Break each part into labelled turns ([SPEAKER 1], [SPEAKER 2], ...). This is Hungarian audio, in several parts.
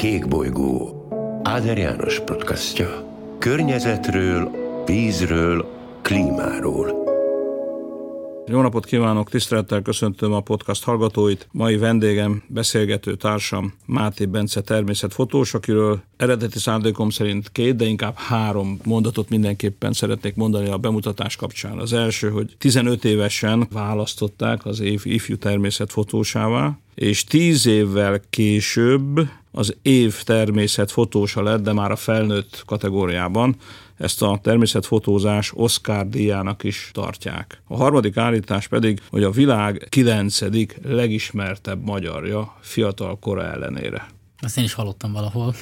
[SPEAKER 1] Kékbolygó Áder János podcastja. Környezetről, vízről, klímáról.
[SPEAKER 2] Jó napot kívánok, tisztelettel köszöntöm a podcast hallgatóit. Mai vendégem, beszélgető társam Máté Bence természetfotós, akiről eredeti szándékom szerint két, de inkább három mondatot mindenképpen szeretnék mondani a bemutatás kapcsán. Az első, hogy 15 évesen választották az év ifjú természetfotósává, és 10 évvel később az év természetfotósa lett, de már a felnőtt kategóriában ezt a természetfotózás Oscar díjának is tartják. A harmadik állítás pedig, hogy a világ kilencedik legismertebb magyarja fiatal kora ellenére.
[SPEAKER 3] Ezt én is hallottam valahol.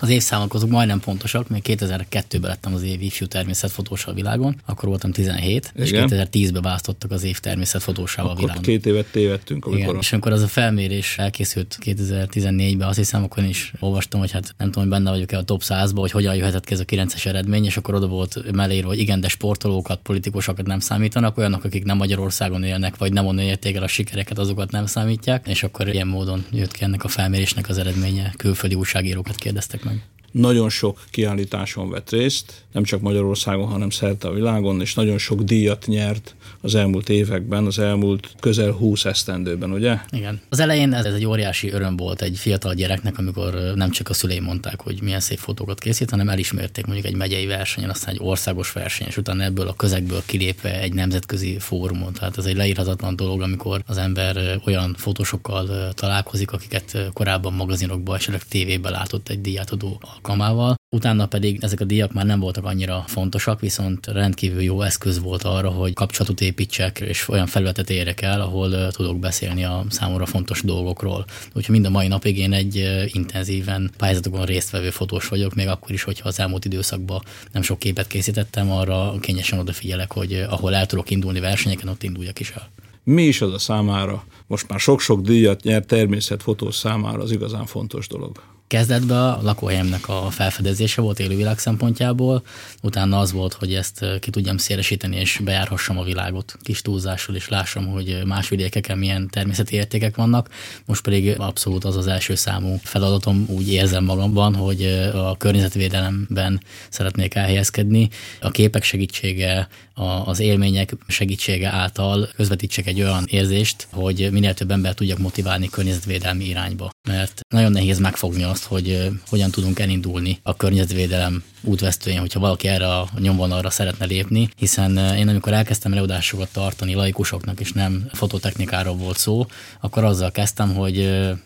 [SPEAKER 3] Az évszámok azok majdnem pontosak, még 2002-ben lettem az év ifjú természetfotós a világon, akkor voltam 17, Igen. és 2010-ben választottak az év természetfotósával a világon.
[SPEAKER 2] két évet tévedtünk.
[SPEAKER 3] Amikor Igen, a... és amikor az a felmérés elkészült 2014-ben, azt hiszem, akkor én is olvastam, hogy hát nem tudom, hogy benne vagyok-e a top 100-ba, hogy hogyan jöhetett ki ez a 9-es eredmény, és akkor oda volt mellé hogy igen, de sportolókat, politikusokat nem számítanak, olyanok, akik nem Magyarországon élnek, vagy nem onnan érték el a sikereket, azokat nem számítják, és akkor ilyen módon jött ki ennek a felmérésnek az eredmény eredménye, külföldi újságírókat kérdeztek meg
[SPEAKER 2] nagyon sok kiállításon vett részt, nem csak Magyarországon, hanem szerte a világon, és nagyon sok díjat nyert az elmúlt években, az elmúlt közel 20 esztendőben, ugye?
[SPEAKER 3] Igen. Az elején ez egy óriási öröm volt egy fiatal gyereknek, amikor nem csak a szüleim mondták, hogy milyen szép fotókat készít, hanem elismerték mondjuk egy megyei versenyen, aztán egy országos verseny, és utána ebből a közegből kilépve egy nemzetközi fórumon. Tehát ez egy leírhatatlan dolog, amikor az ember olyan fotósokkal találkozik, akiket korábban magazinokban, esetleg tévében látott egy díjátadó alkalmával. Utána pedig ezek a díjak már nem voltak annyira fontosak, viszont rendkívül jó eszköz volt arra, hogy kapcsolatot építsek, és olyan felületet érek el, ahol tudok beszélni a számomra fontos dolgokról. Úgyhogy mind a mai napig én egy intenzíven pályázatokon résztvevő fotós vagyok, még akkor is, hogyha az elmúlt időszakban nem sok képet készítettem, arra kényesen odafigyelek, hogy ahol el tudok indulni versenyeken, ott induljak is el.
[SPEAKER 2] Mi is az a számára, most már sok-sok díjat nyert természetfotós számára az igazán fontos dolog?
[SPEAKER 3] Kezdetben a lakóhelyemnek a felfedezése volt élővilág szempontjából, utána az volt, hogy ezt ki tudjam szélesíteni és bejárhassam a világot kis túlzással, és lássam, hogy más vidékeken milyen természeti értékek vannak. Most pedig abszolút az az első számú feladatom, úgy érzem magamban, hogy a környezetvédelemben szeretnék elhelyezkedni. A képek segítsége, az élmények segítsége által közvetítsek egy olyan érzést, hogy minél több ember tudjak motiválni környezetvédelmi irányba. Mert nagyon nehéz megfogni azt, hogy hogyan tudunk elindulni a környezetvédelem útvesztőjén, hogyha valaki erre a nyomvonalra szeretne lépni, hiszen én amikor elkezdtem előadásokat tartani laikusoknak, és nem fototechnikáról volt szó, akkor azzal kezdtem, hogy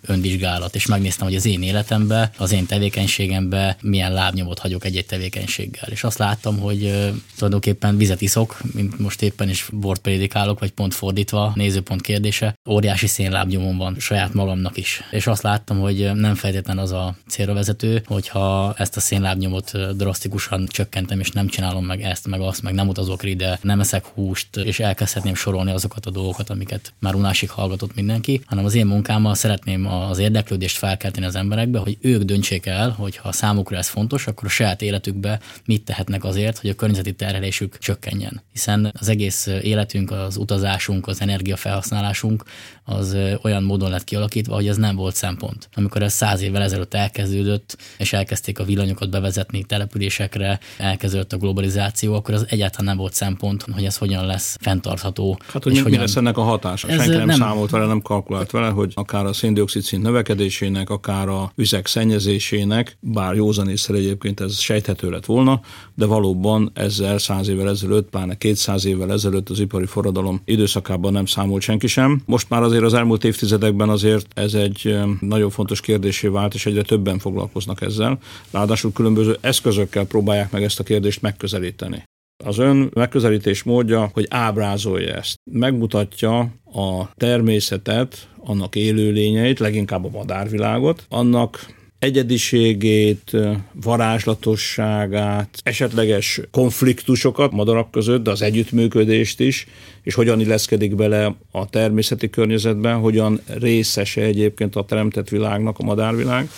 [SPEAKER 3] önvizsgálat, és megnéztem, hogy az én életemben, az én tevékenységemben milyen lábnyomot hagyok egy-egy tevékenységgel. És azt láttam, hogy tulajdonképpen vizet iszok, mint most éppen is bort prédikálok, vagy pont fordítva, nézőpont kérdése, óriási szénlábnyomon van saját magamnak is. És azt láttam, hogy nem feltétlenül az a célra vezető, hogyha ezt a szénlábnyomot drasztikusan csökkentem, és nem csinálom meg ezt, meg azt, meg nem utazok ide, nem eszek húst, és elkezdhetném sorolni azokat a dolgokat, amiket már unásig hallgatott mindenki, hanem az én munkámmal szeretném az érdeklődést felkelteni az emberekbe, hogy ők döntsék el, hogy ha számukra ez fontos, akkor a saját életükbe mit tehetnek azért, hogy a környezeti terhelésük csökkenjen. Hiszen az egész életünk, az utazásunk, az energiafelhasználásunk az olyan módon lett kialakítva, hogy ez nem volt szempont. Amikor ez száz évvel ezelőtt elkezdődött, és elkezdték a villanyokat bevezetni településekre, elkezdődött a globalizáció, akkor az egyáltalán nem volt szempont, hogy ez hogyan lesz fenntartható.
[SPEAKER 2] Hát, hogy mi,
[SPEAKER 3] hogyan...
[SPEAKER 2] mi lesz ennek a hatása? Senki nem, nem számolt vele, nem kalkulált vele, hogy akár a széndiokszid szint növekedésének, akár a vizek szennyezésének, bár józanészre egyébként ez sejthető lett volna, de valóban ezzel száz évvel ezelőtt, pláne 200 évvel ezelőtt az ipari forradalom időszakában nem számolt senki sem. Most már azért az elmúlt évtizedekben azért ez egy nagyon fontos kérdésé vált, és egyre többen foglalkoznak ezzel. Ráadásul különböző eszközökkel próbálják meg ezt a kérdést megközelíteni. Az ön megközelítés módja, hogy ábrázolja ezt. Megmutatja a természetet, annak élőlényeit, leginkább a madárvilágot, annak egyediségét, varázslatosságát, esetleges konfliktusokat madarak között, de az együttműködést is, és hogyan illeszkedik bele a természeti környezetben, hogyan részese egyébként a teremtett világnak a madárvilág,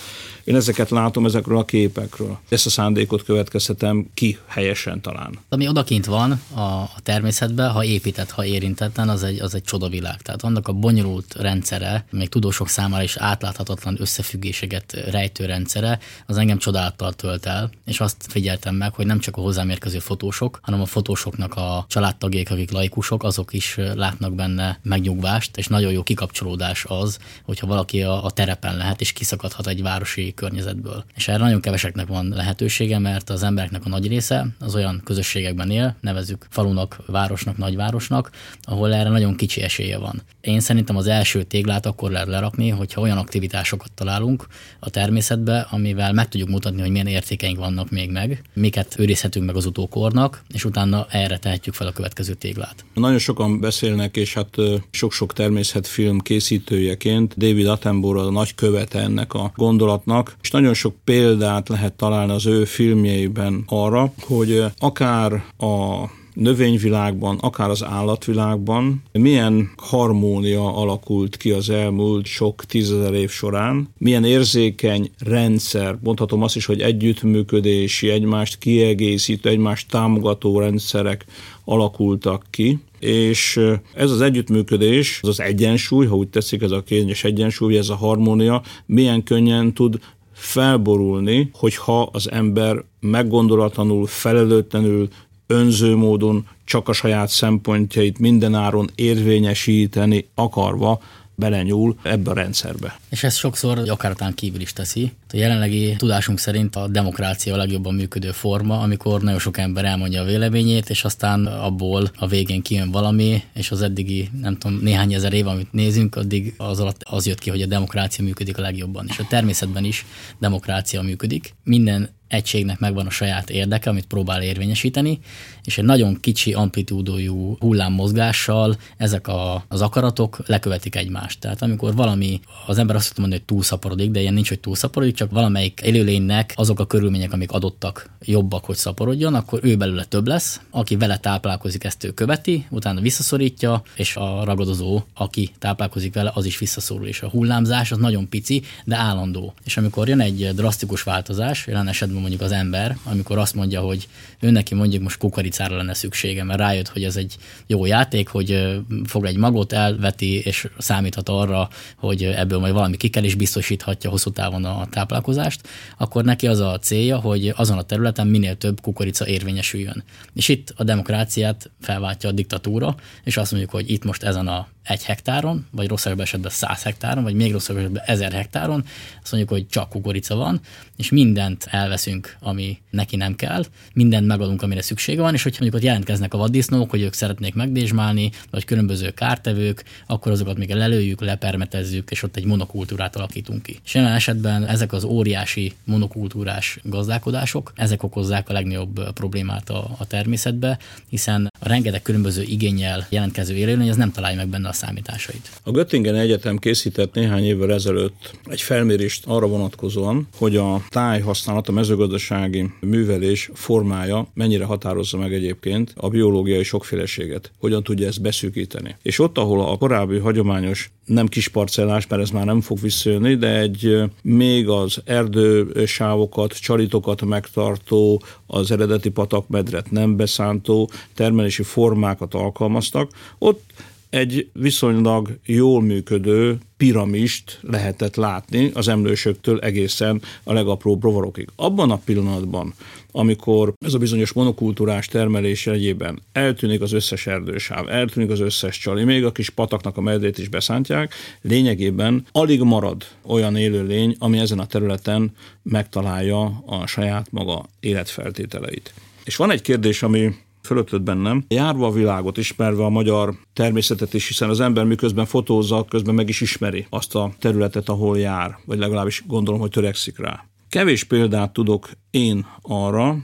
[SPEAKER 2] Én ezeket látom ezekről a képekről. Ezt a szándékot következtetem ki helyesen talán.
[SPEAKER 3] Ami odakint van a, természetben, ha épített, ha érintetlen, az egy, az egy csodavilág. Tehát annak a bonyolult rendszere, még tudósok számára is átláthatatlan összefüggéseket rejtő rendszere, az engem csodálattal tölt el, és azt figyeltem meg, hogy nem csak a hozzám érkező fotósok, hanem a fotósoknak a családtagjék, akik laikusok, azok is látnak benne megnyugvást, és nagyon jó kikapcsolódás az, hogyha valaki a, a terepen lehet, és kiszakadhat egy városi környezetből. És erre nagyon keveseknek van lehetősége, mert az embereknek a nagy része az olyan közösségekben él, nevezük falunak, városnak, nagyvárosnak, ahol erre nagyon kicsi esélye van. Én szerintem az első téglát akkor lehet lerakni, hogyha olyan aktivitásokat találunk a természetbe, amivel meg tudjuk mutatni, hogy milyen értékeink vannak még meg, miket őrizhetünk meg az utókornak, és utána erre tehetjük fel a következő téglát.
[SPEAKER 2] Nagyon sokan beszélnek, és hát sok-sok természetfilm készítőjeként David Attenborough a nagy követe ennek a gondolatnak, és nagyon sok példát lehet találni az ő filmjeiben arra, hogy akár a növényvilágban, akár az állatvilágban milyen harmónia alakult ki az elmúlt sok tízezer év során, milyen érzékeny rendszer, mondhatom azt is, hogy együttműködési, egymást kiegészítő, egymást támogató rendszerek alakultak ki, és ez az együttműködés, az az egyensúly, ha úgy teszik, ez a kényes egyensúly, ez a harmónia, milyen könnyen tud felborulni, hogyha az ember meggondolatlanul, felelőtlenül, önző módon csak a saját szempontjait mindenáron érvényesíteni akarva belenyúl ebbe a rendszerbe.
[SPEAKER 3] És ez sokszor akaratán kívül is teszi. A jelenlegi tudásunk szerint a demokrácia a legjobban működő forma, amikor nagyon sok ember elmondja a véleményét, és aztán abból a végén kijön valami, és az eddigi, nem tudom, néhány ezer év, amit nézünk, addig az alatt az jött ki, hogy a demokrácia működik a legjobban. És a természetben is demokrácia működik. Minden egységnek megvan a saját érdeke, amit próbál érvényesíteni, és egy nagyon kicsi amplitúdójú hullámmozgással ezek a, az akaratok lekövetik egymást. Tehát amikor valami, az ember azt mondani, hogy túlszaporodik, de ilyen nincs, hogy túlszaporodik, csak valamelyik élőlénynek azok a körülmények, amik adottak, jobbak, hogy szaporodjon, akkor ő belőle több lesz, aki vele táplálkozik, ezt ő követi, utána visszaszorítja, és a ragadozó, aki táplálkozik vele, az is visszaszorul, és a hullámzás az nagyon pici, de állandó. És amikor jön egy drasztikus változás, jelen esetben mondjuk az ember, amikor azt mondja, hogy ő neki mondjuk most kukoricára lenne szüksége, mert rájött, hogy ez egy jó játék, hogy fog egy magot, elveti, és számíthat arra, hogy ebből majd valami kikel is biztosíthatja hosszú távon a táplálkozást, akkor neki az a célja, hogy azon a területen minél több kukorica érvényesüljön. És itt a demokráciát felváltja a diktatúra, és azt mondjuk, hogy itt most ezen a egy hektáron, vagy rosszabb esetben száz hektáron, vagy még rosszabb esetben ezer hektáron, azt mondjuk, hogy csak kukorica van, és mindent elveszünk, ami neki nem kell, mindent megadunk, amire szüksége van, és hogyha mondjuk ott jelentkeznek a vaddisznók, hogy ők szeretnék megdésmálni, vagy különböző kártevők, akkor azokat még lelőjük, lepermetezzük, és ott egy monokultúrát alakítunk ki. És jelen esetben ezek az óriási monokultúrás gazdálkodások, ezek okozzák a legnagyobb problémát a, a természetbe, hiszen a rengeteg különböző igényel jelentkező élőlény, az nem találja meg benne a számításait.
[SPEAKER 2] A Göttingen Egyetem készített néhány évvel ezelőtt egy felmérést arra vonatkozóan, hogy a tájhasználat, a mezőgazdasági művelés formája mennyire határozza meg egyébként a biológiai sokféleséget, hogyan tudja ezt beszűkíteni. És ott, ahol a korábbi hagyományos nem kis parcellás, mert ez már nem fog visszajönni, de egy még az erdősávokat, csalitokat megtartó, az eredeti patakmedret nem beszántó termelési formákat alkalmaztak, ott egy viszonylag jól működő piramist lehetett látni az emlősöktől egészen a legapróbb rovarokig. Abban a pillanatban, amikor ez a bizonyos monokultúrás termelés egyében eltűnik az összes erdősáv, eltűnik az összes csali, még a kis pataknak a medrét is beszántják, lényegében alig marad olyan élőlény, ami ezen a területen megtalálja a saját maga életfeltételeit. És van egy kérdés, ami fölöttött bennem. Járva a világot, ismerve a magyar természetet is, hiszen az ember miközben fotózza, közben meg is ismeri azt a területet, ahol jár, vagy legalábbis gondolom, hogy törekszik rá. Kevés példát tudok én arra,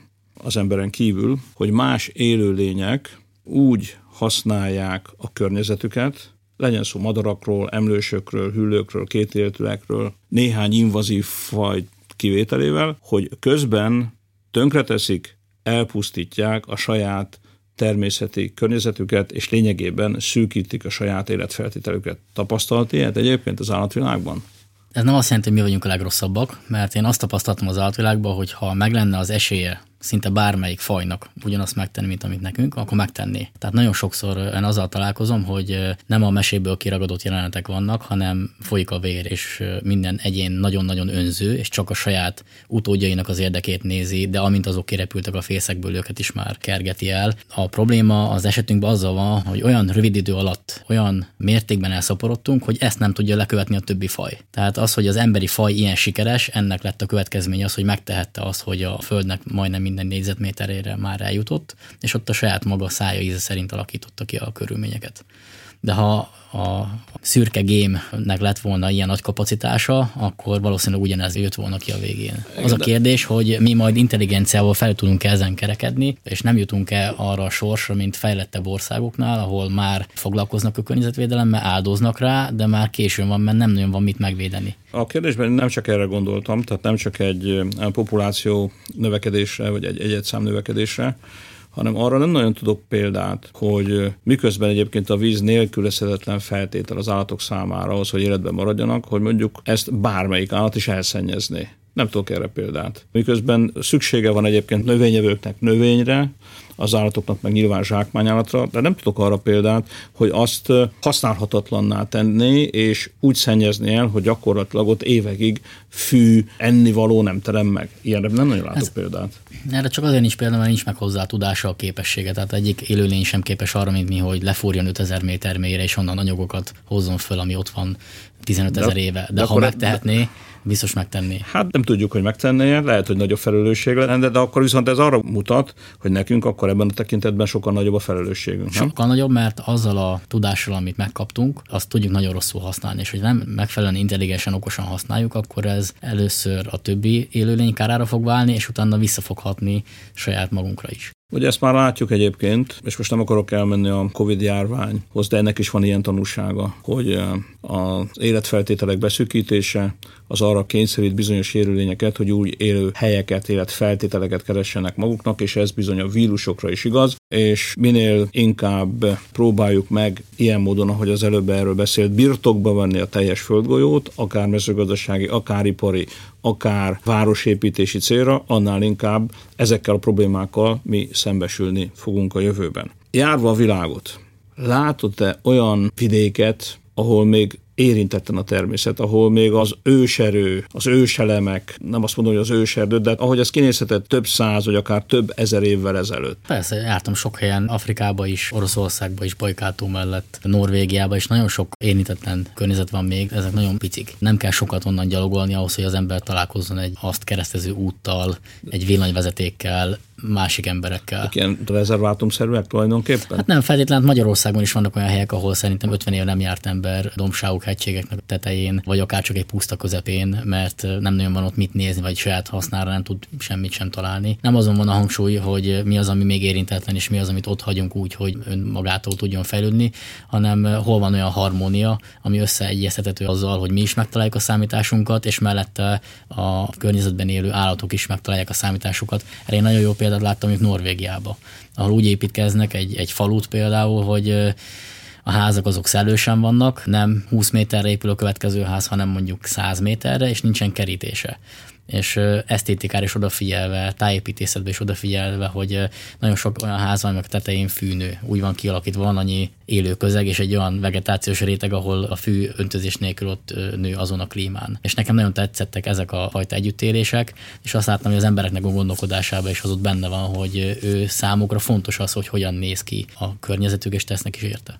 [SPEAKER 2] az emberen kívül, hogy más élőlények úgy használják a környezetüket, legyen szó madarakról, emlősökről, hüllőkről, kétéltőekről, néhány invazív faj kivételével, hogy közben tönkreteszik, elpusztítják a saját természeti környezetüket, és lényegében szűkítik a saját életfeltételüket. Tapasztalt ilyet egyébként az állatvilágban?
[SPEAKER 3] Ez nem azt jelenti, hogy mi vagyunk a legrosszabbak, mert én azt tapasztaltam az állatvilágban, hogy ha meg lenne az esélye szinte bármelyik fajnak ugyanazt megtenni, mint amit nekünk, akkor megtenné. Tehát nagyon sokszor én azzal találkozom, hogy nem a meséből kiragadott jelenetek vannak, hanem folyik a vér, és minden egyén nagyon-nagyon önző, és csak a saját utódjainak az érdekét nézi, de amint azok kirepültek a fészekből, őket is már kergeti el. A probléma az esetünkben azzal van, hogy olyan rövid idő alatt olyan mértékben elszaporodtunk, hogy ezt nem tudja lekövetni a többi faj. Tehát az, hogy az emberi faj ilyen sikeres, ennek lett a következménye az, hogy megtehette azt, hogy a Földnek majdnem minden négyzetméterére már eljutott, és ott a saját maga szája íze szerint alakította ki a körülményeket. De ha a szürke gémnek lett volna ilyen nagy kapacitása, akkor valószínűleg ugyanez jött volna ki a végén. Az a kérdés, hogy mi majd intelligenciával fel tudunk -e ezen kerekedni, és nem jutunk-e arra a sorsra, mint fejlettebb országoknál, ahol már foglalkoznak a környezetvédelemmel, áldoznak rá, de már későn van, mert nem nagyon van mit megvédeni.
[SPEAKER 2] A kérdésben nem csak erre gondoltam, tehát nem csak egy populáció növekedésre, vagy egy egyetszám növekedésre, hanem arra nem nagyon tudok példát, hogy miközben egyébként a víz nélkülözhetetlen feltétel az állatok számára ahhoz, hogy életben maradjanak, hogy mondjuk ezt bármelyik állat is elszennyezni. Nem tudok erre példát. Miközben szüksége van egyébként növényevőknek növényre, az állatoknak meg nyilván zsákmányállatra, de nem tudok arra példát, hogy azt használhatatlanná tenni, és úgy szennyezni el, hogy gyakorlatilag ott évekig fű, ennivaló nem terem meg. Ilyenre nem nagyon látok Ez, példát.
[SPEAKER 3] Erre csak azért nincs példa, mert nincs meg hozzá tudása, a képessége. Tehát egyik élőlény sem képes arra, mint mi, hogy lefúrjon 5000 méter mélyre, és onnan anyagokat hozzon föl, ami ott van 15 ezer éve. De, de ha megtehetné, biztos megtenni.
[SPEAKER 2] Hát nem tudjuk, hogy megtenné, lehet, hogy nagyobb felelősség lenne, de akkor viszont ez arra mutat, hogy nekünk akkor ebben a tekintetben sokkal nagyobb a felelősségünk.
[SPEAKER 3] Nem? Sokkal nagyobb, mert azzal a tudással, amit megkaptunk, azt tudjuk nagyon rosszul használni, és hogy nem megfelelően intelligensen, okosan használjuk, akkor ez először a többi élőlény kárára fog válni, és utána vissza fog hatni saját magunkra is.
[SPEAKER 2] Ugye ezt már látjuk egyébként, és most nem akarok elmenni a Covid járványhoz, de ennek is van ilyen tanúsága, hogy eh, az életfeltételek beszűkítése az arra kényszerít bizonyos élőlényeket, hogy új élő helyeket, életfeltételeket keressenek maguknak, és ez bizony a vírusokra is igaz, és minél inkább próbáljuk meg ilyen módon, ahogy az előbb erről beszélt, birtokba venni a teljes földgolyót, akár mezőgazdasági, akár ipari, akár városépítési célra, annál inkább ezekkel a problémákkal mi szembesülni fogunk a jövőben. Járva a világot, látod-e olyan vidéket, ahol még érintetten a természet, ahol még az őserő, az őselemek, nem azt mondom, hogy az őserdő, de ahogy ez kinézhetett több száz, vagy akár több ezer évvel ezelőtt.
[SPEAKER 3] Persze, jártam sok helyen, Afrikába is, Oroszországba is, Bajkátó mellett, Norvégiába is, nagyon sok érintetlen környezet van még, ezek nagyon picik. Nem kell sokat onnan gyalogolni ahhoz, hogy az ember találkozzon egy azt keresztező úttal, egy villanyvezetékkel, másik emberekkel.
[SPEAKER 2] Ilyen rezervátumszerűek tulajdonképpen?
[SPEAKER 3] Hát nem feltétlenül, Magyarországon is vannak olyan helyek, ahol szerintem 50 éve nem járt ember dombságok hegységeknek tetején, vagy akár csak egy puszta közepén, mert nem nagyon van ott mit nézni, vagy saját hasznára nem tud semmit sem találni. Nem azon van a hangsúly, hogy mi az, ami még érintetlen, és mi az, amit ott hagyunk úgy, hogy ön magától tudjon fejlődni, hanem hol van olyan harmónia, ami összeegyeztethető azzal, hogy mi is megtaláljuk a számításunkat, és mellette a környezetben élő állatok is megtalálják a számításukat. Erre én nagyon jó példát láttam, mondjuk Norvégiába, ahol úgy építkeznek egy, egy falut például, hogy a házak azok szellősen vannak, nem 20 méterre épül a következő ház, hanem mondjuk 100 méterre, és nincsen kerítése és esztétikára is odafigyelve, tájépítészetbe is odafigyelve, hogy nagyon sok olyan ház van, a tetején fűnő. Úgy van kialakítva, van annyi élő közeg, és egy olyan vegetációs réteg, ahol a fű öntözés nélkül ott nő azon a klímán. És nekem nagyon tetszettek ezek a fajta együttélések, és azt láttam, hogy az embereknek a gondolkodásában is az ott benne van, hogy ő számukra fontos az, hogy hogyan néz ki a környezetük, és tesznek is érte.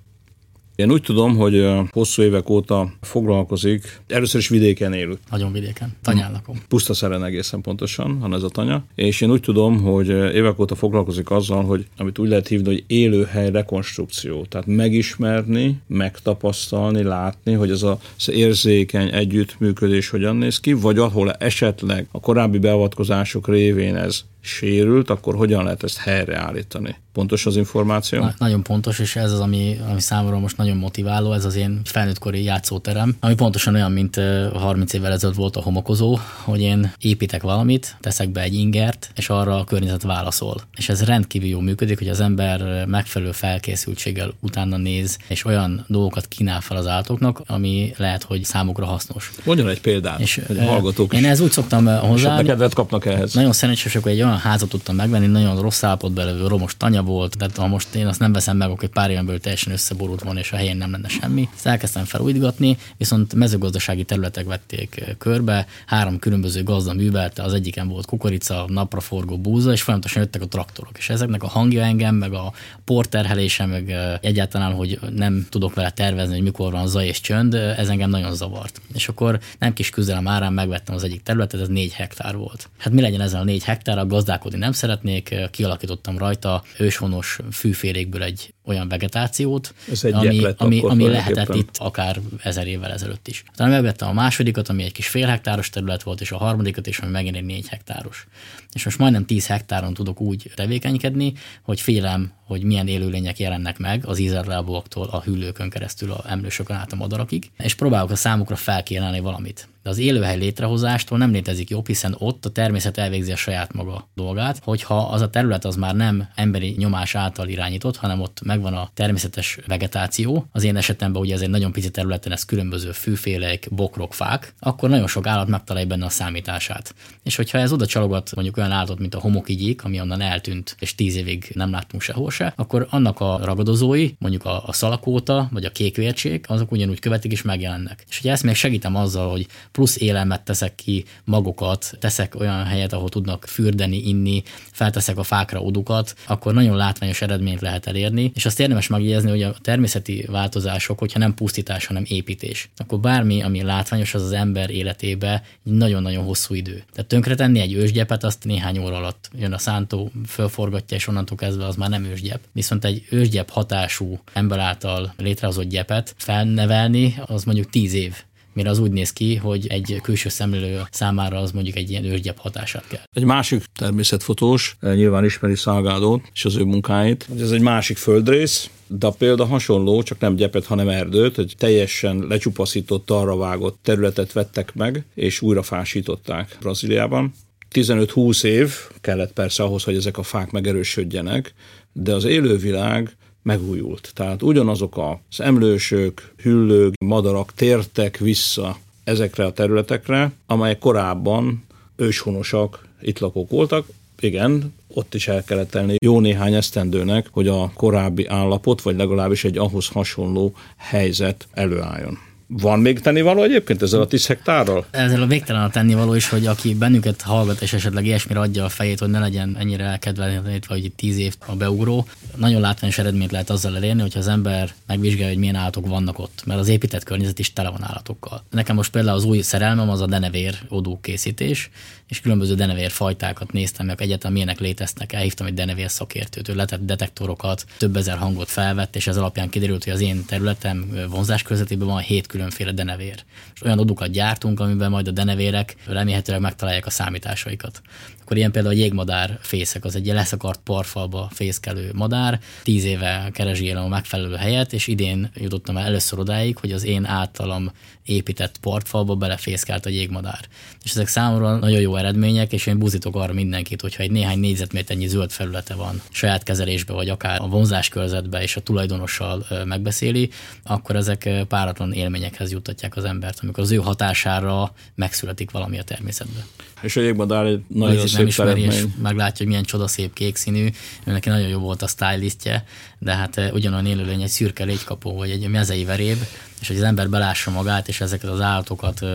[SPEAKER 2] Én úgy tudom, hogy hosszú évek óta foglalkozik, először is vidéken élő.
[SPEAKER 3] Nagyon vidéken, tanyállakom.
[SPEAKER 2] Puszta szeren egészen pontosan, van ez a tanya. És én úgy tudom, hogy évek óta foglalkozik azzal, hogy amit úgy lehet hívni, hogy élőhely rekonstrukció. Tehát megismerni, megtapasztalni, látni, hogy ez az érzékeny együttműködés hogyan néz ki, vagy ahol esetleg a korábbi beavatkozások révén ez sérült, akkor hogyan lehet ezt helyreállítani? Pontos az információ? Na,
[SPEAKER 3] nagyon pontos, és ez az, ami, ami számomra most nagyon motiváló, ez az én felnőttkori játszóterem, ami pontosan olyan, mint 30 évvel ezelőtt volt a homokozó, hogy én építek valamit, teszek be egy ingert, és arra a környezet válaszol. És ez rendkívül jó működik, hogy az ember megfelelő felkészültséggel utána néz, és olyan dolgokat kínál fel az állatoknak, ami lehet, hogy számukra hasznos.
[SPEAKER 2] Mondjon egy példát, és, hogy a hallgatók
[SPEAKER 3] Én ez úgy szoktam hozzá.
[SPEAKER 2] kedvet kapnak ehhez.
[SPEAKER 3] Nagyon szerencsések, hogy egy olyan házat tudtam megvenni, nagyon rossz állapotban levő romos tanya volt, tehát ha most én azt nem veszem meg, akkor pár éven teljesen összeborult volna, és a helyén nem lenne semmi. Ezt elkezdtem felújítgatni, viszont mezőgazdasági területek vették körbe, három különböző gazda művelte, az egyiken volt kukorica, napraforgó búza, és folyamatosan jöttek a traktorok. És ezeknek a hangja engem, meg a porterhelése, meg egyáltalán, hogy nem tudok vele tervezni, hogy mikor van zaj és csönd, ez engem nagyon zavart. És akkor nem kis küzdelem árán megvettem az egyik területet, ez négy hektár volt. Hát mi legyen ezzel a négy hektár, gazdálkodni nem szeretnék, kialakítottam rajta őshonos fűfélékből egy olyan vegetációt,
[SPEAKER 2] Ez
[SPEAKER 3] ami, ami, ami lehetett itt akár ezer évvel ezelőtt is. Utána megvettem a másodikat, ami egy kis fél hektáros terület volt, és a harmadikat is, ami megint egy négy hektáros. És most majdnem 10 hektáron tudok úgy tevékenykedni, hogy félem, hogy milyen élőlények jelennek meg az ízellábúaktól a hüllőkön keresztül a emlősökön át a madarakig, és próbálok a számukra felkínálni valamit. De az élőhely létrehozástól nem létezik jobb, hiszen ott a természet elvégzi a saját maga dolgát, hogyha az a terület az már nem emberi nyomás által irányított, hanem ott megvan a természetes vegetáció, az én esetemben ugye ez egy nagyon pici területen, ez különböző fűfélek, bokrok, fák, akkor nagyon sok állat megtalálja benne a számítását. És hogyha ez oda csalogat mondjuk olyan állatot, mint a homokigyék, ami onnan eltűnt, és tíz évig nem láttunk sehol se, akkor annak a ragadozói, mondjuk a, a szalakóta vagy a kékvértség, azok ugyanúgy követik és megjelennek. És hogyha ezt még segítem azzal, hogy plusz élelmet teszek ki magokat, teszek olyan helyet, ahol tudnak fürdeni, inni, felteszek a fákra odukat, akkor nagyon látványos eredményt lehet elérni, és azt érdemes megjegyezni, hogy a természeti változások, hogyha nem pusztítás, hanem építés, akkor bármi, ami látványos, az az ember életébe nagyon-nagyon hosszú idő. Tehát tönkretenni egy ősgyepet, azt néhány óra alatt jön a szántó, fölforgatja, és onnantól kezdve az már nem ősgyep. Viszont egy ősgyep hatású ember által létrehozott gyepet felnevelni, az mondjuk tíz év mire az úgy néz ki, hogy egy külső szemlélő számára az mondjuk egy ilyen őrgyebb hatását kell.
[SPEAKER 2] Egy másik természetfotós eh, nyilván ismeri Szalgádót és az ő munkáit. Ez egy másik földrész, de a példa hasonló, csak nem gyepet, hanem erdőt, hogy teljesen lecsupaszított, arra vágott területet vettek meg, és újra fásították Brazíliában. 15-20 év kellett persze ahhoz, hogy ezek a fák megerősödjenek, de az élővilág megújult. Tehát ugyanazok az emlősök, hüllők, madarak tértek vissza ezekre a területekre, amelyek korábban őshonosak, itt lakók voltak. Igen, ott is el kellett tenni jó néhány esztendőnek, hogy a korábbi állapot, vagy legalábbis egy ahhoz hasonló helyzet előálljon. Van még tennivaló egyébként ezzel a 10 hektárral?
[SPEAKER 3] Ezzel a végtelen a tennivaló is, hogy aki bennünket hallgat, és esetleg ilyesmire adja a fejét, hogy ne legyen ennyire elkedvelhető, vagy 10 év a beugró, nagyon látványos eredményt lehet azzal elérni, hogyha az ember megvizsgálja, hogy milyen állatok vannak ott, mert az épített környezet is tele van állatokkal. Nekem most például az új szerelmem az a denevér odó készítés, és különböző denevér fajtákat néztem meg, egyáltalán milyenek léteznek. Elhívtam egy denevér szakértőt, ő letett detektorokat, több ezer hangot felvett, és ez alapján kiderült, hogy az én területem vonzás közvetében van hét különféle denevér. És olyan odukat gyártunk, amiben majd a denevérek remélhetőleg megtalálják a számításaikat akkor ilyen például a jégmadár fészek, az egy leszakart parfalba fészkelő madár, tíz éve keresgélem a megfelelő helyet, és idén jutottam el először odáig, hogy az én általam épített partfalba belefészkelt a jégmadár. És ezek számomra nagyon jó eredmények, és én buzítok arra mindenkit, hogyha egy néhány négyzetméternyi zöld felülete van saját kezelésbe, vagy akár a vonzás körzetbe és a tulajdonossal megbeszéli, akkor ezek páratlan élményekhez juttatják az embert, amikor az ő hatására megszületik valami a természetben.
[SPEAKER 2] És a jégmadár egy nagyon szép nem ismeri, és
[SPEAKER 3] meglátja, hogy milyen csodaszép kék színű, neki nagyon jó volt a stylistje, de hát ugyanolyan élőlény egy szürke légykapó, vagy egy mezei veréb, és hogy az ember belássa magát, és ezeket az állatokat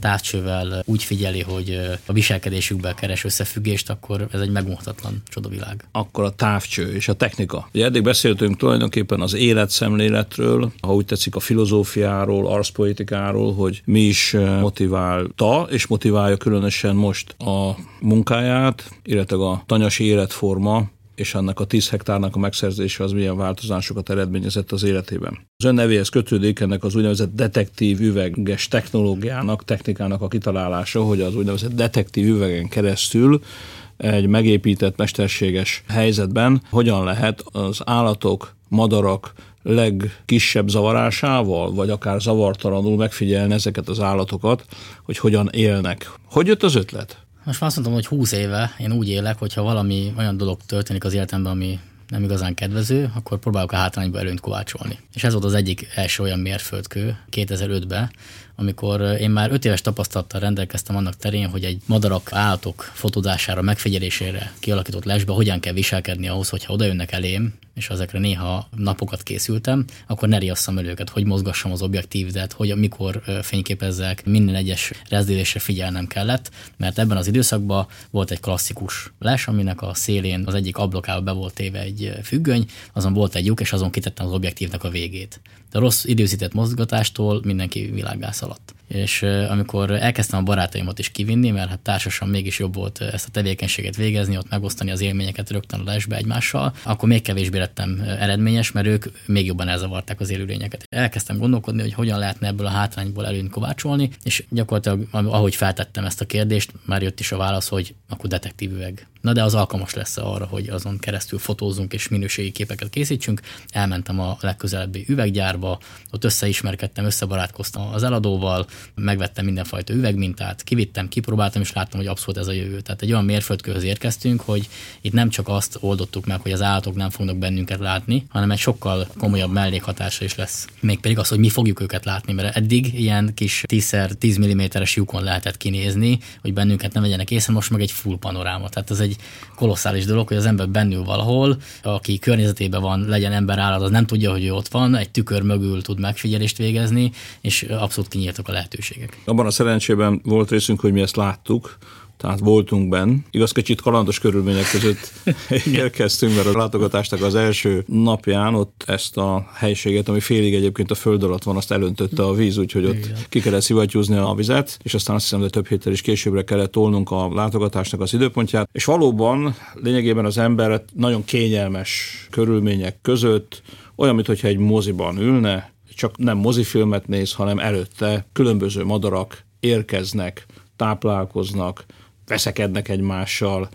[SPEAKER 3] távcsővel úgy figyeli, hogy a viselkedésükben keres összefüggést, akkor ez egy megmutatlan csodavilág.
[SPEAKER 2] Akkor a távcső és a technika. Ugye eddig beszéltünk tulajdonképpen az életszemléletről, ha úgy tetszik a filozófiáról, arszpolitikáról, hogy mi is motiválta, és motiválja különösen most a munkáját, illetve a tanyasi életforma és annak a 10 hektárnak a megszerzése az milyen változásokat eredményezett az életében. Az ön nevéhez kötődik ennek az úgynevezett detektív üveges technológiának, technikának a kitalálása, hogy az úgynevezett detektív üvegen keresztül egy megépített mesterséges helyzetben hogyan lehet az állatok, madarak legkisebb zavarásával, vagy akár zavartalanul megfigyelni ezeket az állatokat, hogy hogyan élnek. Hogy jött az ötlet?
[SPEAKER 3] Most már azt mondtam, hogy 20 éve én úgy élek, hogyha valami olyan dolog történik az életemben, ami nem igazán kedvező, akkor próbálok a hátrányba előnyt kovácsolni. És ez volt az egyik első olyan mérföldkő 2005-ben, amikor én már öt éves tapasztalattal rendelkeztem annak terén, hogy egy madarak, állatok fotózására, megfigyelésére kialakított lesbe hogyan kell viselkedni ahhoz, hogyha odajönnek elém, és ezekre néha napokat készültem, akkor ne riasszam el őket, hogy mozgassam az objektívet, hogy mikor fényképezzek, minden egyes rezdülésre figyelnem kellett, mert ebben az időszakban volt egy klasszikus les, aminek a szélén az egyik ablokába be volt téve egy függöny, azon volt egy lyuk, és azon kitettem az objektívnek a végét. De rossz időzített mozgatástól mindenki világgá szaladt és amikor elkezdtem a barátaimat is kivinni, mert hát társasan mégis jobb volt ezt a tevékenységet végezni, ott megosztani az élményeket rögtön a lesbe egymással, akkor még kevésbé lettem eredményes, mert ők még jobban elzavarták az élőlényeket. Elkezdtem gondolkodni, hogy hogyan lehetne ebből a hátrányból előnyt kovácsolni, és gyakorlatilag ahogy feltettem ezt a kérdést, már jött is a válasz, hogy akkor detektív üveg. Na de az alkalmas lesz arra, hogy azon keresztül fotózunk és minőségi képeket készítsünk. Elmentem a legközelebbi üveggyárba, ott összeismerkedtem, összebarátkoztam az eladóval, megvettem mindenfajta üvegmintát, kivittem, kipróbáltam, és láttam, hogy abszolút ez a jövő. Tehát egy olyan mérföldkőhöz érkeztünk, hogy itt nem csak azt oldottuk meg, hogy az állatok nem fognak bennünket látni, hanem egy sokkal komolyabb mellékhatása is lesz. Mégpedig az, hogy mi fogjuk őket látni, mert eddig ilyen kis 10x10 mm-es lyukon lehetett kinézni, hogy bennünket nem vegyenek észre, most meg egy full panoráma. Tehát ez egy kolosszális dolog, hogy az ember bennül valahol, aki környezetében van, legyen ember állat, az nem tudja, hogy ő ott van, egy tükör mögül tud megfigyelést végezni, és abszolút kinyíltak a lehetőségek.
[SPEAKER 2] Abban a szerencsében volt részünk, hogy mi ezt láttuk, tehát voltunk benn. Igaz, kicsit kalandos körülmények között érkeztünk, mert a látogatásnak az első napján ott ezt a helységet, ami félig egyébként a föld alatt van, azt elöntötte a víz, úgyhogy ott Igen. ki kellett szivattyúzni a vizet, és aztán azt hiszem, hogy több héttel is későbbre kellett tolnunk a látogatásnak az időpontját. És valóban lényegében az ember nagyon kényelmes körülmények között, olyan, mintha egy moziban ülne, csak nem mozifilmet néz, hanem előtte különböző madarak érkeznek, táplálkoznak, veszekednek egymással,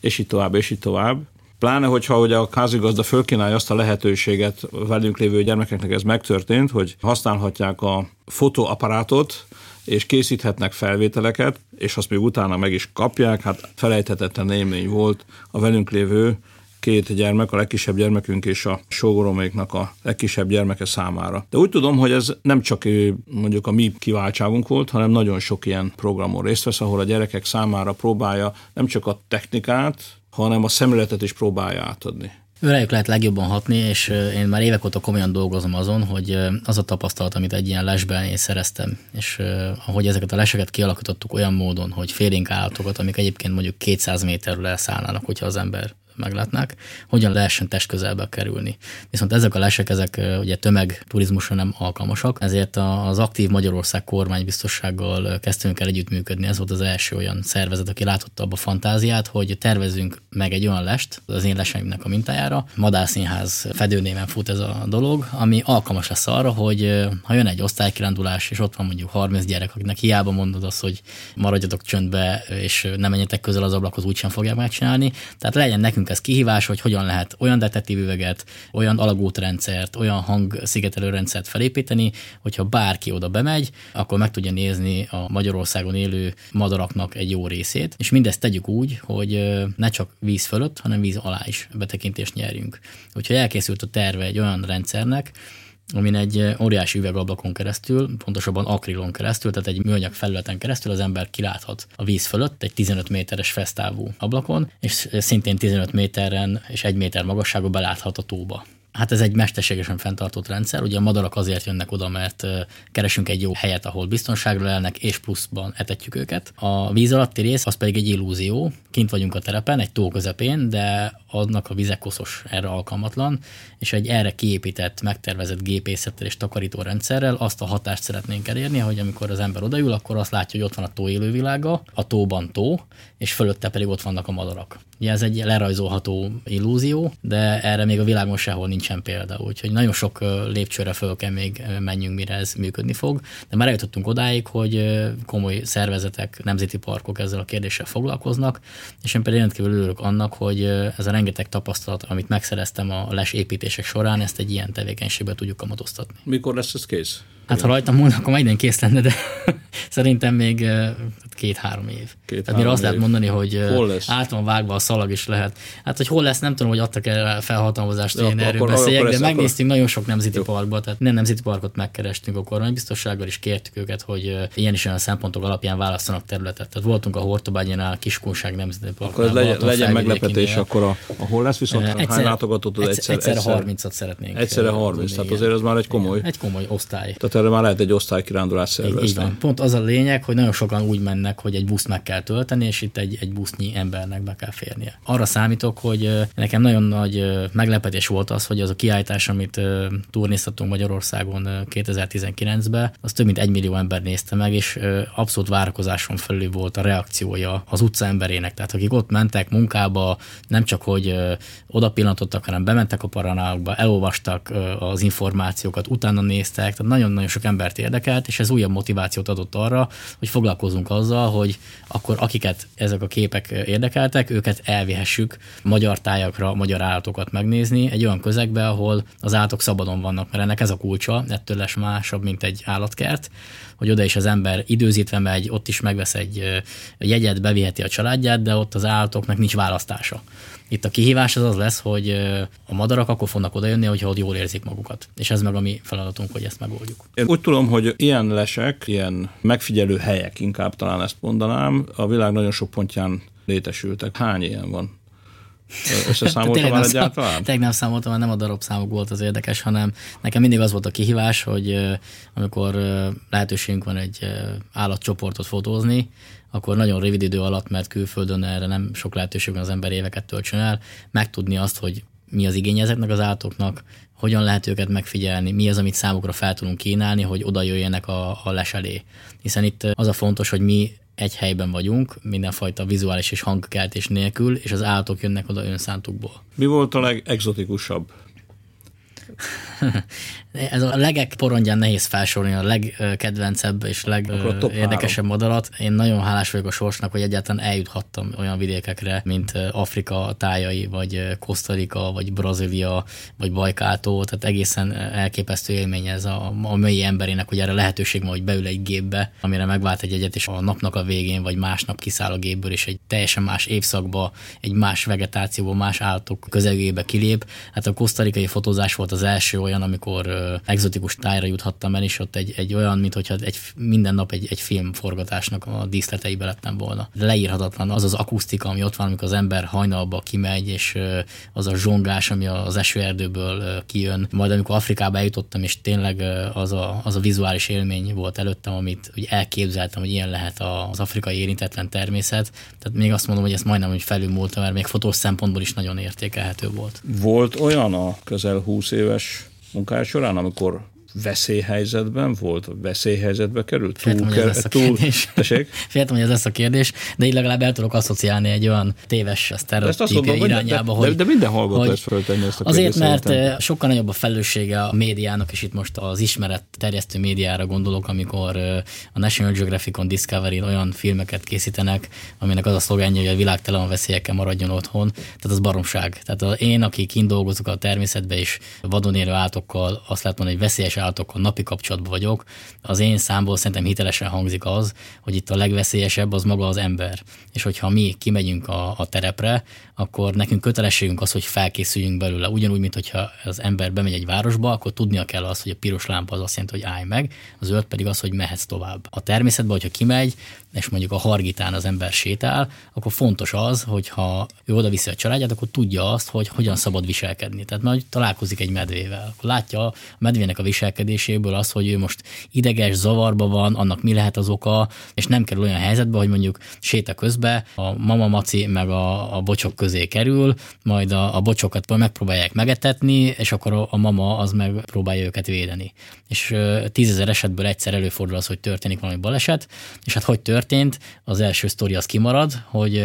[SPEAKER 2] és így tovább, és így tovább. Pláne, hogyha ugye a házigazda fölkínálja azt a lehetőséget velünk lévő gyermekeknek ez megtörtént, hogy használhatják a fotóaparátot, és készíthetnek felvételeket, és azt még utána meg is kapják, hát felejthetetlen élmény volt a velünk lévő két gyermek, a legkisebb gyermekünk és a sógoroméknak a legkisebb gyermeke számára. De úgy tudom, hogy ez nem csak mondjuk a mi kiváltságunk volt, hanem nagyon sok ilyen programon részt vesz, ahol a gyerekek számára próbálja nem csak a technikát, hanem a szemléletet is próbálja átadni.
[SPEAKER 3] Őrejük lehet legjobban hatni, és én már évek óta komolyan dolgozom azon, hogy az a tapasztalat, amit egy ilyen lesben én szereztem, és ahogy ezeket a leseket kialakítottuk olyan módon, hogy félénk állatokat, amik egyébként mondjuk 200 méterről elszállnának, hogyha az ember meglátnák, hogyan lehessen testközelbe kerülni. Viszont ezek a lesek, ezek ugye tömegturizmusra nem alkalmasak, ezért az aktív Magyarország kormánybiztossággal kezdtünk el együttműködni. Ez volt az első olyan szervezet, aki látott abba a fantáziát, hogy tervezünk meg egy olyan lest, az én leseimnek a mintájára. Madárszínház fedőnéven fut ez a dolog, ami alkalmas lesz arra, hogy ha jön egy osztálykirándulás, és ott van mondjuk 30 gyerek, akinek hiába mondod azt, hogy maradjatok csöndbe, és nem menjetek közel az ablakhoz, úgysem fogják megcsinálni. Tehát legyen nekünk ez kihívás, hogy hogyan lehet olyan detektív üveget, olyan alagútrendszert, olyan hangszigetelő rendszert felépíteni, hogyha bárki oda bemegy, akkor meg tudja nézni a Magyarországon élő madaraknak egy jó részét, és mindezt tegyük úgy, hogy ne csak víz fölött, hanem víz alá is betekintést nyerjünk. Úgyhogy elkészült a terve egy olyan rendszernek, amin egy óriási üvegablakon keresztül, pontosabban akrilon keresztül, tehát egy műanyag felületen keresztül az ember kiláthat a víz fölött egy 15 méteres fesztávú ablakon, és szintén 15 méteren és egy méter magasságú beláthat a tóba. Hát ez egy mesterségesen fenntartott rendszer. Ugye a madarak azért jönnek oda, mert keresünk egy jó helyet, ahol biztonságra lelnek, és pluszban etetjük őket. A víz alatti rész az pedig egy illúzió. Kint vagyunk a terepen, egy tó közepén, de annak a vize koszos, erre alkalmatlan, és egy erre kiépített, megtervezett gépészettel és takarító rendszerrel azt a hatást szeretnénk elérni, hogy amikor az ember odaül, akkor azt látja, hogy ott van a tó élővilága, a tóban tó, és fölötte pedig ott vannak a madarak. Ugye ez egy lerajzolható illúzió, de erre még a világon sehol nincsen példa, úgyhogy nagyon sok lépcsőre föl kell még menjünk, mire ez működni fog. De már eljutottunk odáig, hogy komoly szervezetek, nemzeti parkok ezzel a kérdéssel foglalkoznak, és én pedig rendkívül örülök annak, hogy ez a rengeteg tapasztalat, amit megszereztem a les építések során, ezt egy ilyen tevékenységbe tudjuk kamatoztatni.
[SPEAKER 2] Mikor lesz ez kész?
[SPEAKER 3] Hát ha rajtam múlna, akkor majd kész lenne, de szerintem még két-három év. Két, Tehát mire azt év. lehet mondani, hogy át van vágva a szalag is lehet. Hát, hogy hol lesz, nem tudom, hogy adtak el felhatalmazást, hogy én erről beszéljek, de megnéztünk akkor... nagyon sok nemzeti Jó. parkba, tehát nem nemzeti parkot megkerestünk a kormánybiztossággal, és kértük őket, hogy ilyen is olyan szempontok alapján választanak területet. Tehát voltunk a Hortobágyánál, Kiskunság Nemzeti Park.
[SPEAKER 2] Akkor ez legyen, legyen meglepetés, akkor a, a hol lesz viszont egyszer, hány látogatót egyszer,
[SPEAKER 3] egyszer, egyszer 30-at szeretnénk.
[SPEAKER 2] Egyszerre 30, tehát azért ez már egy komoly.
[SPEAKER 3] Egy komoly osztály.
[SPEAKER 2] Tehát erre már lehet egy osztálykirándulás szervezni.
[SPEAKER 3] Pont az a lényeg, hogy nagyon sokan úgy mennek, hogy egy busz meg kell tölteni, és itt egy, egy busznyi embernek be kell férnie. Arra számítok, hogy nekem nagyon nagy meglepetés volt az, hogy az a kiállítás, amit turnéztatunk Magyarországon 2019-ben, az több mint egy millió ember nézte meg, és abszolút várakozáson felül volt a reakciója az utca emberének. Tehát akik ott mentek munkába, nem csak hogy oda pillantottak, hanem bementek a paranáokba, elolvastak az információkat, utána néztek, tehát nagyon-nagyon sok embert érdekelt, és ez újabb motivációt adott arra, hogy foglalkozunk azzal, hogy akkor akiket ezek a képek érdekeltek, őket elvihessük magyar tájakra, magyar állatokat megnézni, egy olyan közegbe, ahol az állatok szabadon vannak, mert ennek ez a kulcsa, ettől lesz másabb, mint egy állatkert, hogy oda is az ember időzítve megy, ott is megvesz egy jegyet, beviheti a családját, de ott az állatoknak nincs választása. Itt a kihívás az az lesz, hogy a madarak akkor fognak odajönni, hogyha ott jól érzik magukat. És ez meg a mi feladatunk, hogy ezt megoldjuk.
[SPEAKER 2] Én úgy tudom, hogy ilyen lesek, ilyen megfigyelő helyek, inkább talán ezt mondanám, a világ nagyon sok pontján létesültek. Hány ilyen van? Összeszámoltam már egyáltalán?
[SPEAKER 3] Tényleg nem számoltam, nem a darabszámok volt az érdekes, hanem nekem mindig az volt a kihívás, hogy amikor lehetőségünk van egy állatcsoportot fotózni, akkor nagyon rövid idő alatt, mert külföldön erre nem sok lehetőség van az ember éveket töltsön el, megtudni azt, hogy mi az igény ezeknek az állatoknak, hogyan lehet őket megfigyelni, mi az, amit számukra fel tudunk kínálni, hogy oda jöjjenek a, a les elé. Hiszen itt az a fontos, hogy mi egy helyben vagyunk, mindenfajta vizuális és hangkeltés nélkül, és az állatok jönnek oda önszántukból.
[SPEAKER 2] Mi volt a legexotikusabb
[SPEAKER 3] Ez a legek porondján nehéz felsorolni a legkedvencebb és legérdekesebb madarat. Én nagyon hálás vagyok a sorsnak, hogy egyáltalán eljuthattam olyan vidékekre, mint Afrika tájai, vagy Kosztarika, vagy Brazília, vagy Bajkátó, tehát egészen elképesztő élmény ez a, a mai emberének, hogy erre lehetőség van, hogy beül egy gépbe, amire megvált egy egyet, és a napnak a végén, vagy másnap kiszáll a gépből, és egy teljesen más évszakba, egy más vegetációba, más állatok közegébe kilép. Hát a kosztarikai fotózás volt az első olyan, amikor egzotikus tájra juthattam el, és ott egy, egy olyan, mint hogyha egy, minden nap egy, egy filmforgatásnak a díszleteibe lettem volna. Leírhatatlan az az akusztika, ami ott van, amikor az ember hajnalba kimegy, és az a zsongás, ami az esőerdőből kijön. Majd amikor Afrikába eljutottam, és tényleg az a, az a vizuális élmény volt előttem, amit úgy elképzeltem, hogy ilyen lehet az afrikai érintetlen természet. Tehát még azt mondom, hogy ezt majdnem hogy felülmúltam, mert még fotós szempontból is nagyon értékelhető volt.
[SPEAKER 2] Volt olyan a közel 20 éves munkája során, amikor veszélyhelyzetben volt, veszélyhelyzetbe került?
[SPEAKER 3] Féltem, hogy lesz a túl, kérdés. Féltem, hogy ez lesz a kérdés, de így legalább el tudok asszociálni egy olyan téves sztereotípia irányába,
[SPEAKER 2] de, hogy... De, de minden hallgató ezt föltenni ezt a
[SPEAKER 3] Azért, mert szerintem. sokkal nagyobb a felelőssége a médiának, és itt most az ismeret terjesztő médiára gondolok, amikor a National Geographic-on Discovery olyan filmeket készítenek, aminek az a szlogenje, hogy a világ tele van veszélyekkel maradjon otthon. Tehát az baromság. Tehát én, aki kint dolgozok a természetbe, és vadon élő állatokkal, azt mondani, hogy veszélyes állatokkal napi kapcsolatban vagyok, az én számból szerintem hitelesen hangzik az, hogy itt a legveszélyesebb az maga az ember. És hogyha mi kimegyünk a, a terepre, akkor nekünk kötelességünk az, hogy felkészüljünk belőle. Ugyanúgy, mint hogyha az ember bemegy egy városba, akkor tudnia kell az, hogy a piros lámpa az azt jelenti, hogy állj meg, a zöld pedig az, hogy mehetsz tovább. A természetben, hogyha kimegy, és mondjuk a hargitán az ember sétál, akkor fontos az, hogy ha ő oda viszi a családját, akkor tudja azt, hogy hogyan szabad viselkedni. Tehát majd találkozik egy medvével, akkor látja a medvének a viselkedéséből az, hogy ő most ideges, zavarba van, annak mi lehet az oka, és nem kerül olyan helyzetbe, hogy mondjuk séta közben a mama maci meg a, a bocsok közé kerül, majd a, a bocsokat megpróbálják megetetni, és akkor a, mama az meg próbálja őket védeni. És tízezer esetből egyszer előfordul az, hogy történik valami baleset, és hát hogy történt, az első sztori az kimarad, hogy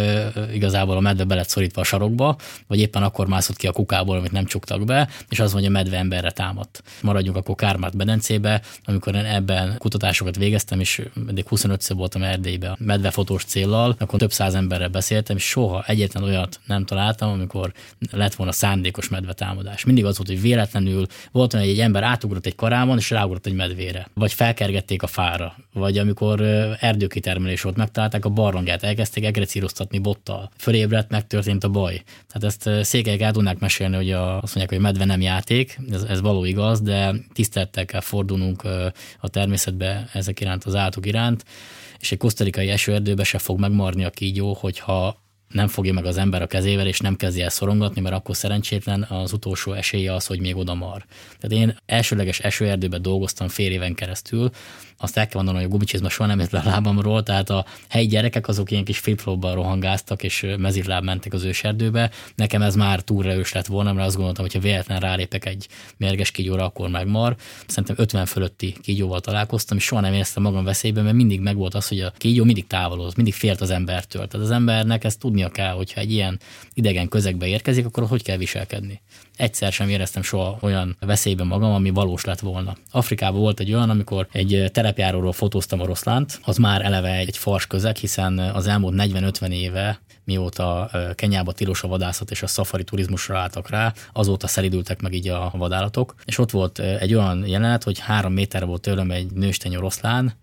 [SPEAKER 3] igazából a medve be lett szorítva a sarokba, vagy éppen akkor mászott ki a kukából, amit nem csuktak be, és az mondja, a medve emberre támadt. Maradjunk akkor Kármát Bedencébe, amikor én ebben kutatásokat végeztem, és eddig 25-ször voltam Erdélybe medvefotós céllal, akkor több száz emberrel beszéltem, és soha egyetlen olyat nem találtam, amikor lett volna szándékos medvetámadás. Mindig az volt, hogy véletlenül volt olyan, hogy egy ember átugrott egy karámon, és ráugrott egy medvére, vagy felkergették a fára, vagy amikor erdőkitermelés volt, megtalálták a barlangját, elkezdték egrecíroztatni bottal, fölébredt, megtörtént a baj. Tehát ezt székelyek el tudnák mesélni, hogy a, azt mondják, hogy medve nem játék, ez, ez való igaz, de tisztelettel kell fordulnunk a természetbe ezek iránt, az állatok iránt, és egy kosztarikai esőerdőbe se fog megmarni a kígyó, hogyha nem fogja meg az ember a kezével, és nem kezdi el szorongatni, mert akkor szerencsétlen az utolsó esélye az, hogy még oda mar. Tehát én elsőleges esőerdőben dolgoztam fél éven keresztül, azt el kell mondanom, hogy a gumicsizma soha nem jött le a lábamról, tehát a helyi gyerekek azok ilyen kis flipflopban rohangáztak, és mezitláb mentek az őserdőbe. Nekem ez már túl erős lett volna, mert azt gondoltam, hogy ha véletlen rálépek egy mérges kígyóra, akkor megmar. Szerintem 50 fölötti kígyóval találkoztam, és soha nem éreztem magam veszélyben, mert mindig megvolt az, hogy a kígyó mindig távoloz, mindig félt az embertől. Tehát az embernek ezt tudnia kell, hogyha egy ilyen idegen közegbe érkezik, akkor hogy kell viselkedni egyszer sem éreztem soha olyan veszélyben magam, ami valós lett volna. Afrikában volt egy olyan, amikor egy terepjáróról fotóztam oroszlánt, az már eleve egy fars közeg, hiszen az elmúlt 40-50 éve mióta Kenyába tilos a vadászat és a szafari turizmusra álltak rá, azóta szelidültek meg így a vadállatok. És ott volt egy olyan jelenet, hogy három méterre volt tőlem egy nőstény oroszlán,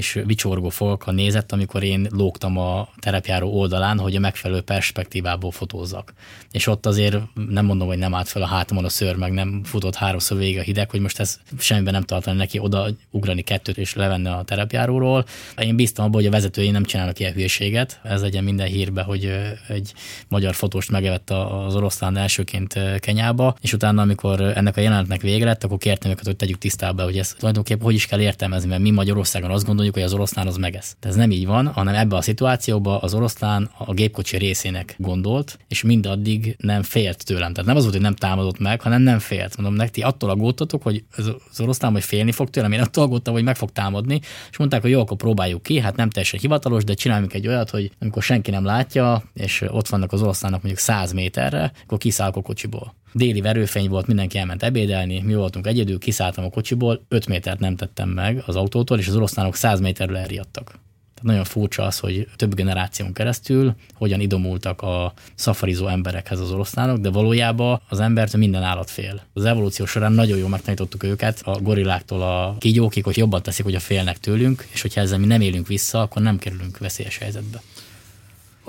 [SPEAKER 3] és vicsorgó fogakkal nézett, amikor én lógtam a terepjáró oldalán, hogy a megfelelő perspektívából fotózzak. És ott azért nem mondom, hogy nem állt fel a hátamon a szőr, meg nem futott háromszor végig a hideg, hogy most ez semmiben nem tartani neki oda ugrani kettőt és levenne a terepjáróról. Én bíztam abban, hogy a vezetői nem csinálnak ilyen hülyeséget. Ez legyen minden hírbe, hogy egy magyar fotóst megevett az oroszlán elsőként Kenyába, és utána, amikor ennek a jelenetnek vége lett, akkor kértem őket, hogy tegyük tisztába, hogy ezt tulajdonképpen hogy is kell értelmezni, mert mi Magyarországon azt gondoljuk, mondjuk, hogy az oroszlán az megesz. De ez nem így van, hanem ebbe a szituációban az oroszlán a gépkocsi részének gondolt, és mindaddig nem félt tőlem. Tehát nem az volt, hogy nem támadott meg, hanem nem félt. Mondom, nekti attól aggódtatok, hogy az oroszlán majd félni fog tőlem, én attól aggódtam, hogy meg fog támadni, és mondták, hogy jó, akkor próbáljuk ki, hát nem teljesen hivatalos, de csináljunk egy olyat, hogy amikor senki nem látja, és ott vannak az oroszlánok mondjuk 100 méterre, akkor kiszállok a kocsiból. Déli verőfény volt, mindenki elment ebédelni, mi voltunk egyedül, kiszálltam a kocsiból, 5 métert nem tettem meg az autótól, és az oroszlánok 100 méterről elriadtak. Tehát nagyon furcsa az, hogy több generáción keresztül hogyan idomultak a szafarizó emberekhez az oroszlánok, de valójában az embert minden állat fél. Az evolúció során nagyon jól megtanítottuk őket, a gorilláktól a kígyókig, hogy jobban teszik, hogy a félnek tőlünk, és hogyha ezzel mi nem élünk vissza, akkor nem kerülünk veszélyes helyzetbe.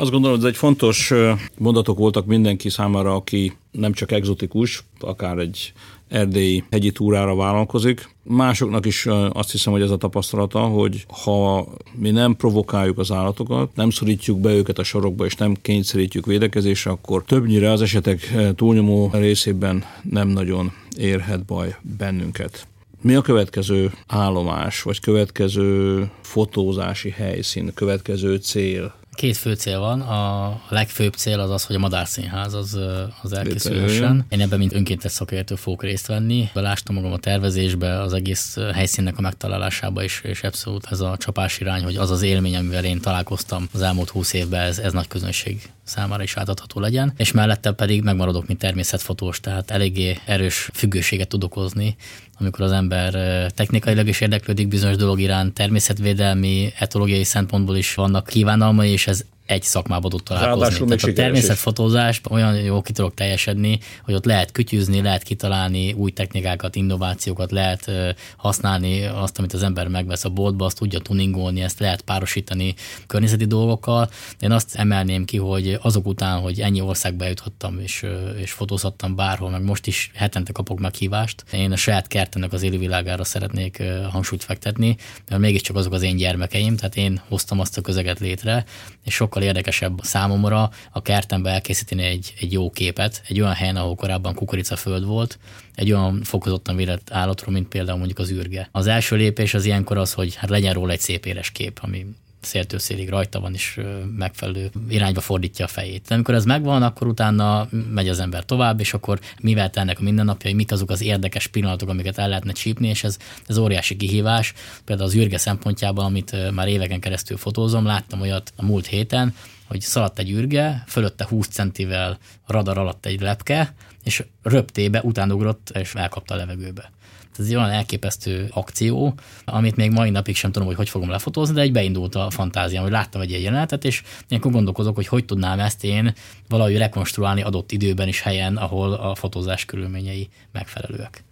[SPEAKER 2] Azt gondolom, hogy ez egy fontos mondatok voltak mindenki számára, aki nem csak egzotikus, akár egy erdélyi hegyi túrára vállalkozik. Másoknak is azt hiszem, hogy ez a tapasztalata, hogy ha mi nem provokáljuk az állatokat, nem szorítjuk be őket a sorokba, és nem kényszerítjük védekezésre, akkor többnyire az esetek túlnyomó részében nem nagyon érhet baj bennünket. Mi a következő állomás, vagy következő fotózási helyszín, következő cél
[SPEAKER 3] Két fő cél van. A legfőbb cél az az, hogy a Madárszínház az, az elkészülhessen. Én ebben mint önkéntes szakértő fogok részt venni. Belástam magam a tervezésbe, az egész helyszínnek a megtalálásába is, és abszolút ez a csapás irány, hogy az az élmény, amivel én találkoztam az elmúlt húsz évben, ez, ez nagy közönség számára is átadható legyen, és mellette pedig megmaradok, mint természetfotós, tehát eléggé erős függőséget tudok hozni, amikor az ember technikailag is érdeklődik bizonyos dolog iránt, természetvédelmi, etológiai szempontból is vannak kívánalmai, és ez egy szakmába tud találkozni. Tehát a természetfotózás olyan jó ki tudok teljesedni, hogy ott lehet kütyüzni, lehet kitalálni új technikákat, innovációkat, lehet használni azt, amit az ember megvesz a boltba, azt tudja tuningolni, ezt lehet párosítani környezeti dolgokkal. Én azt emelném ki, hogy azok után, hogy ennyi országba juthattam és, és fotózhattam bárhol, meg most is hetente kapok meghívást, én a saját kertemnek az élővilágára szeretnék hangsúlyt fektetni, mert mégiscsak azok az én gyermekeim, tehát én hoztam azt a közeget létre, és sokkal érdekesebb számomra a kertembe elkészíteni egy, egy jó képet, egy olyan helyen, ahol korábban kukoricaföld volt, egy olyan fokozottan védett állatról, mint például mondjuk az űrge. Az első lépés az ilyenkor az, hogy hát legyen róla egy szép éles kép, ami széltől szélig rajta van, és megfelelő irányba fordítja a fejét. De amikor ez megvan, akkor utána megy az ember tovább, és akkor mivel tennek a mindennapjai, mik azok az érdekes pillanatok, amiket el lehetne csípni, és ez, ez óriási kihívás. Például az űrge szempontjában, amit már éveken keresztül fotózom, láttam olyat a múlt héten, hogy szaladt egy űrge, fölötte 20 centivel radar alatt egy lepke, és röptébe utánugrott, és elkapta a levegőbe. Ez egy olyan elképesztő akció, amit még mai napig sem tudom, hogy hogy fogom lefotózni, de egy beindult a fantáziám, hogy láttam egy ilyen jelenetet, és ilyenkor gondolkozok, hogy hogy tudnám ezt én valahogy rekonstruálni adott időben is helyen, ahol a fotózás körülményei megfelelőek.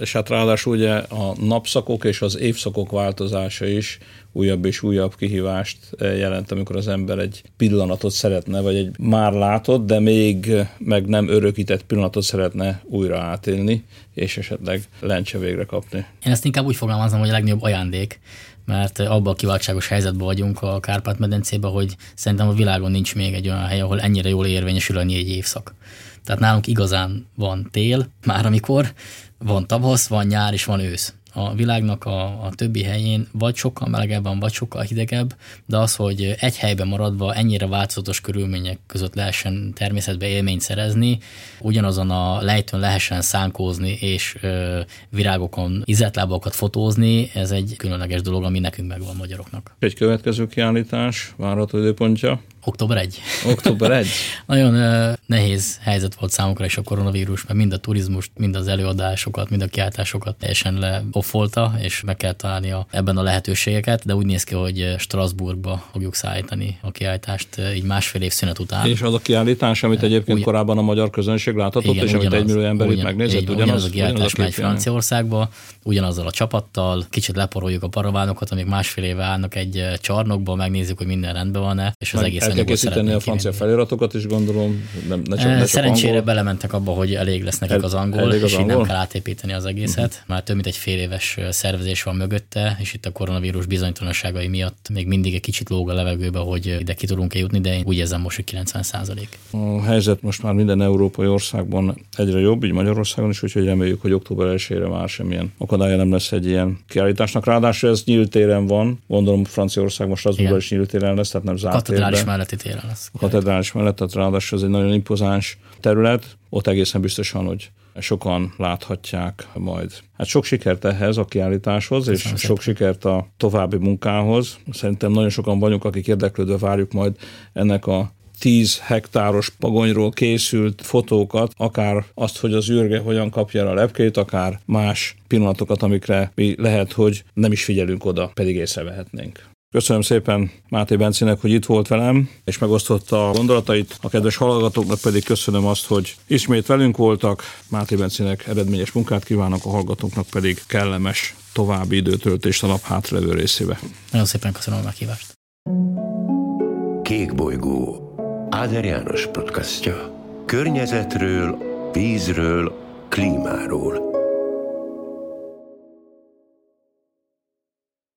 [SPEAKER 2] És hát ráadásul ugye a napszakok és az évszakok változása is újabb és újabb kihívást eh, jelent, amikor az ember egy pillanatot szeretne, vagy egy már látott, de még meg nem örökített pillanatot szeretne újra átélni, és esetleg lencse végre kapni.
[SPEAKER 3] Én ezt inkább úgy fogalmazom, hogy a legnagyobb ajándék, mert abban a kiváltságos helyzetben vagyunk a Kárpát-medencében, hogy szerintem a világon nincs még egy olyan hely, ahol ennyire jól érvényesül a négy évszak. Tehát nálunk igazán van tél, már amikor van tavasz, van nyár és van ősz a világnak a, a többi helyén vagy sokkal melegebb van, vagy sokkal hidegebb, de az, hogy egy helyben maradva ennyire változatos körülmények között lehessen természetbe élményt szerezni, ugyanazon a lejtőn lehessen szánkózni és ö, virágokon izetlábakat fotózni, ez egy különleges dolog, ami nekünk megvan magyaroknak.
[SPEAKER 2] Egy következő kiállítás, várható időpontja?
[SPEAKER 3] Október 1.
[SPEAKER 2] Október 1.
[SPEAKER 3] Nagyon uh, nehéz helyzet volt számukra is a koronavírus, mert mind a turizmust, mind az előadásokat, mind a kiáltásokat teljesen leoffolta, és meg kell találni a, ebben a lehetőségeket, de úgy néz ki, hogy Strasbourgba fogjuk szállítani a kiállítást így másfél év szünet után.
[SPEAKER 2] És az a kiállítás, amit egyébként Ugy... korábban a magyar közönség láthatott, igen, és ugyanaz, amit egy millió ember ugyan, itt megnézett,
[SPEAKER 3] ugyanaz, ugyanaz a kiállítás megy Franciaországba, ugyanazzal a csapattal, kicsit leporoljuk a paravánokat, amik másfél éve állnak egy csarnokba, megnézzük, hogy minden rendben van-e, és az egész
[SPEAKER 2] kell készíteni a francia feliratokat is, gondolom. Nem, ne csak, ne
[SPEAKER 3] csak Szerencsére angol. belementek abba, hogy elég lesz nekik az angol, elég az és angol? így nem kell átépíteni az egészet. Uh-huh. Már több mint egy fél éves szervezés van mögötte, és itt a koronavírus bizonytalanságai miatt még mindig egy kicsit lóg a levegőbe, hogy ide ki tudunk jutni, de én úgy érzem most, hogy 90 százalék.
[SPEAKER 2] A helyzet most már minden európai országban egyre jobb, így Magyarországon is, úgyhogy reméljük, hogy október 1-ére már semmilyen akadálya nem lesz egy ilyen kiállításnak. Ráadásul ez nyílt téren van, gondolom Franciaország Strasbourgban is nyílt téren lesz, tehát nem zárt
[SPEAKER 3] Katedrális melletti téren lesz.
[SPEAKER 2] A katedrális mellett, tehát ráadásul ez egy nagyon impozáns terület, ott egészen biztosan, hogy sokan láthatják majd. Hát sok sikert ehhez a kiállításhoz, és Köszönöm sok szépen. sikert a további munkához. Szerintem nagyon sokan vagyunk, akik érdeklődve várjuk majd ennek a 10 hektáros pagonyról készült fotókat, akár azt, hogy az űrge hogyan kapja a lepkét, akár más pillanatokat, amikre mi lehet, hogy nem is figyelünk oda, pedig észrevehetnénk. Köszönöm szépen Máté Bencinek, hogy itt volt velem, és megosztotta a gondolatait. A kedves hallgatóknak pedig köszönöm azt, hogy ismét velünk voltak. Máté Bencinek eredményes munkát kívánok, a hallgatóknak pedig kellemes további időtöltést a nap hátralevő részébe.
[SPEAKER 3] Nagyon szépen köszönöm a meghívást.
[SPEAKER 1] Kék bolygó Áder János podcastja. Környezetről, vízről, klímáról –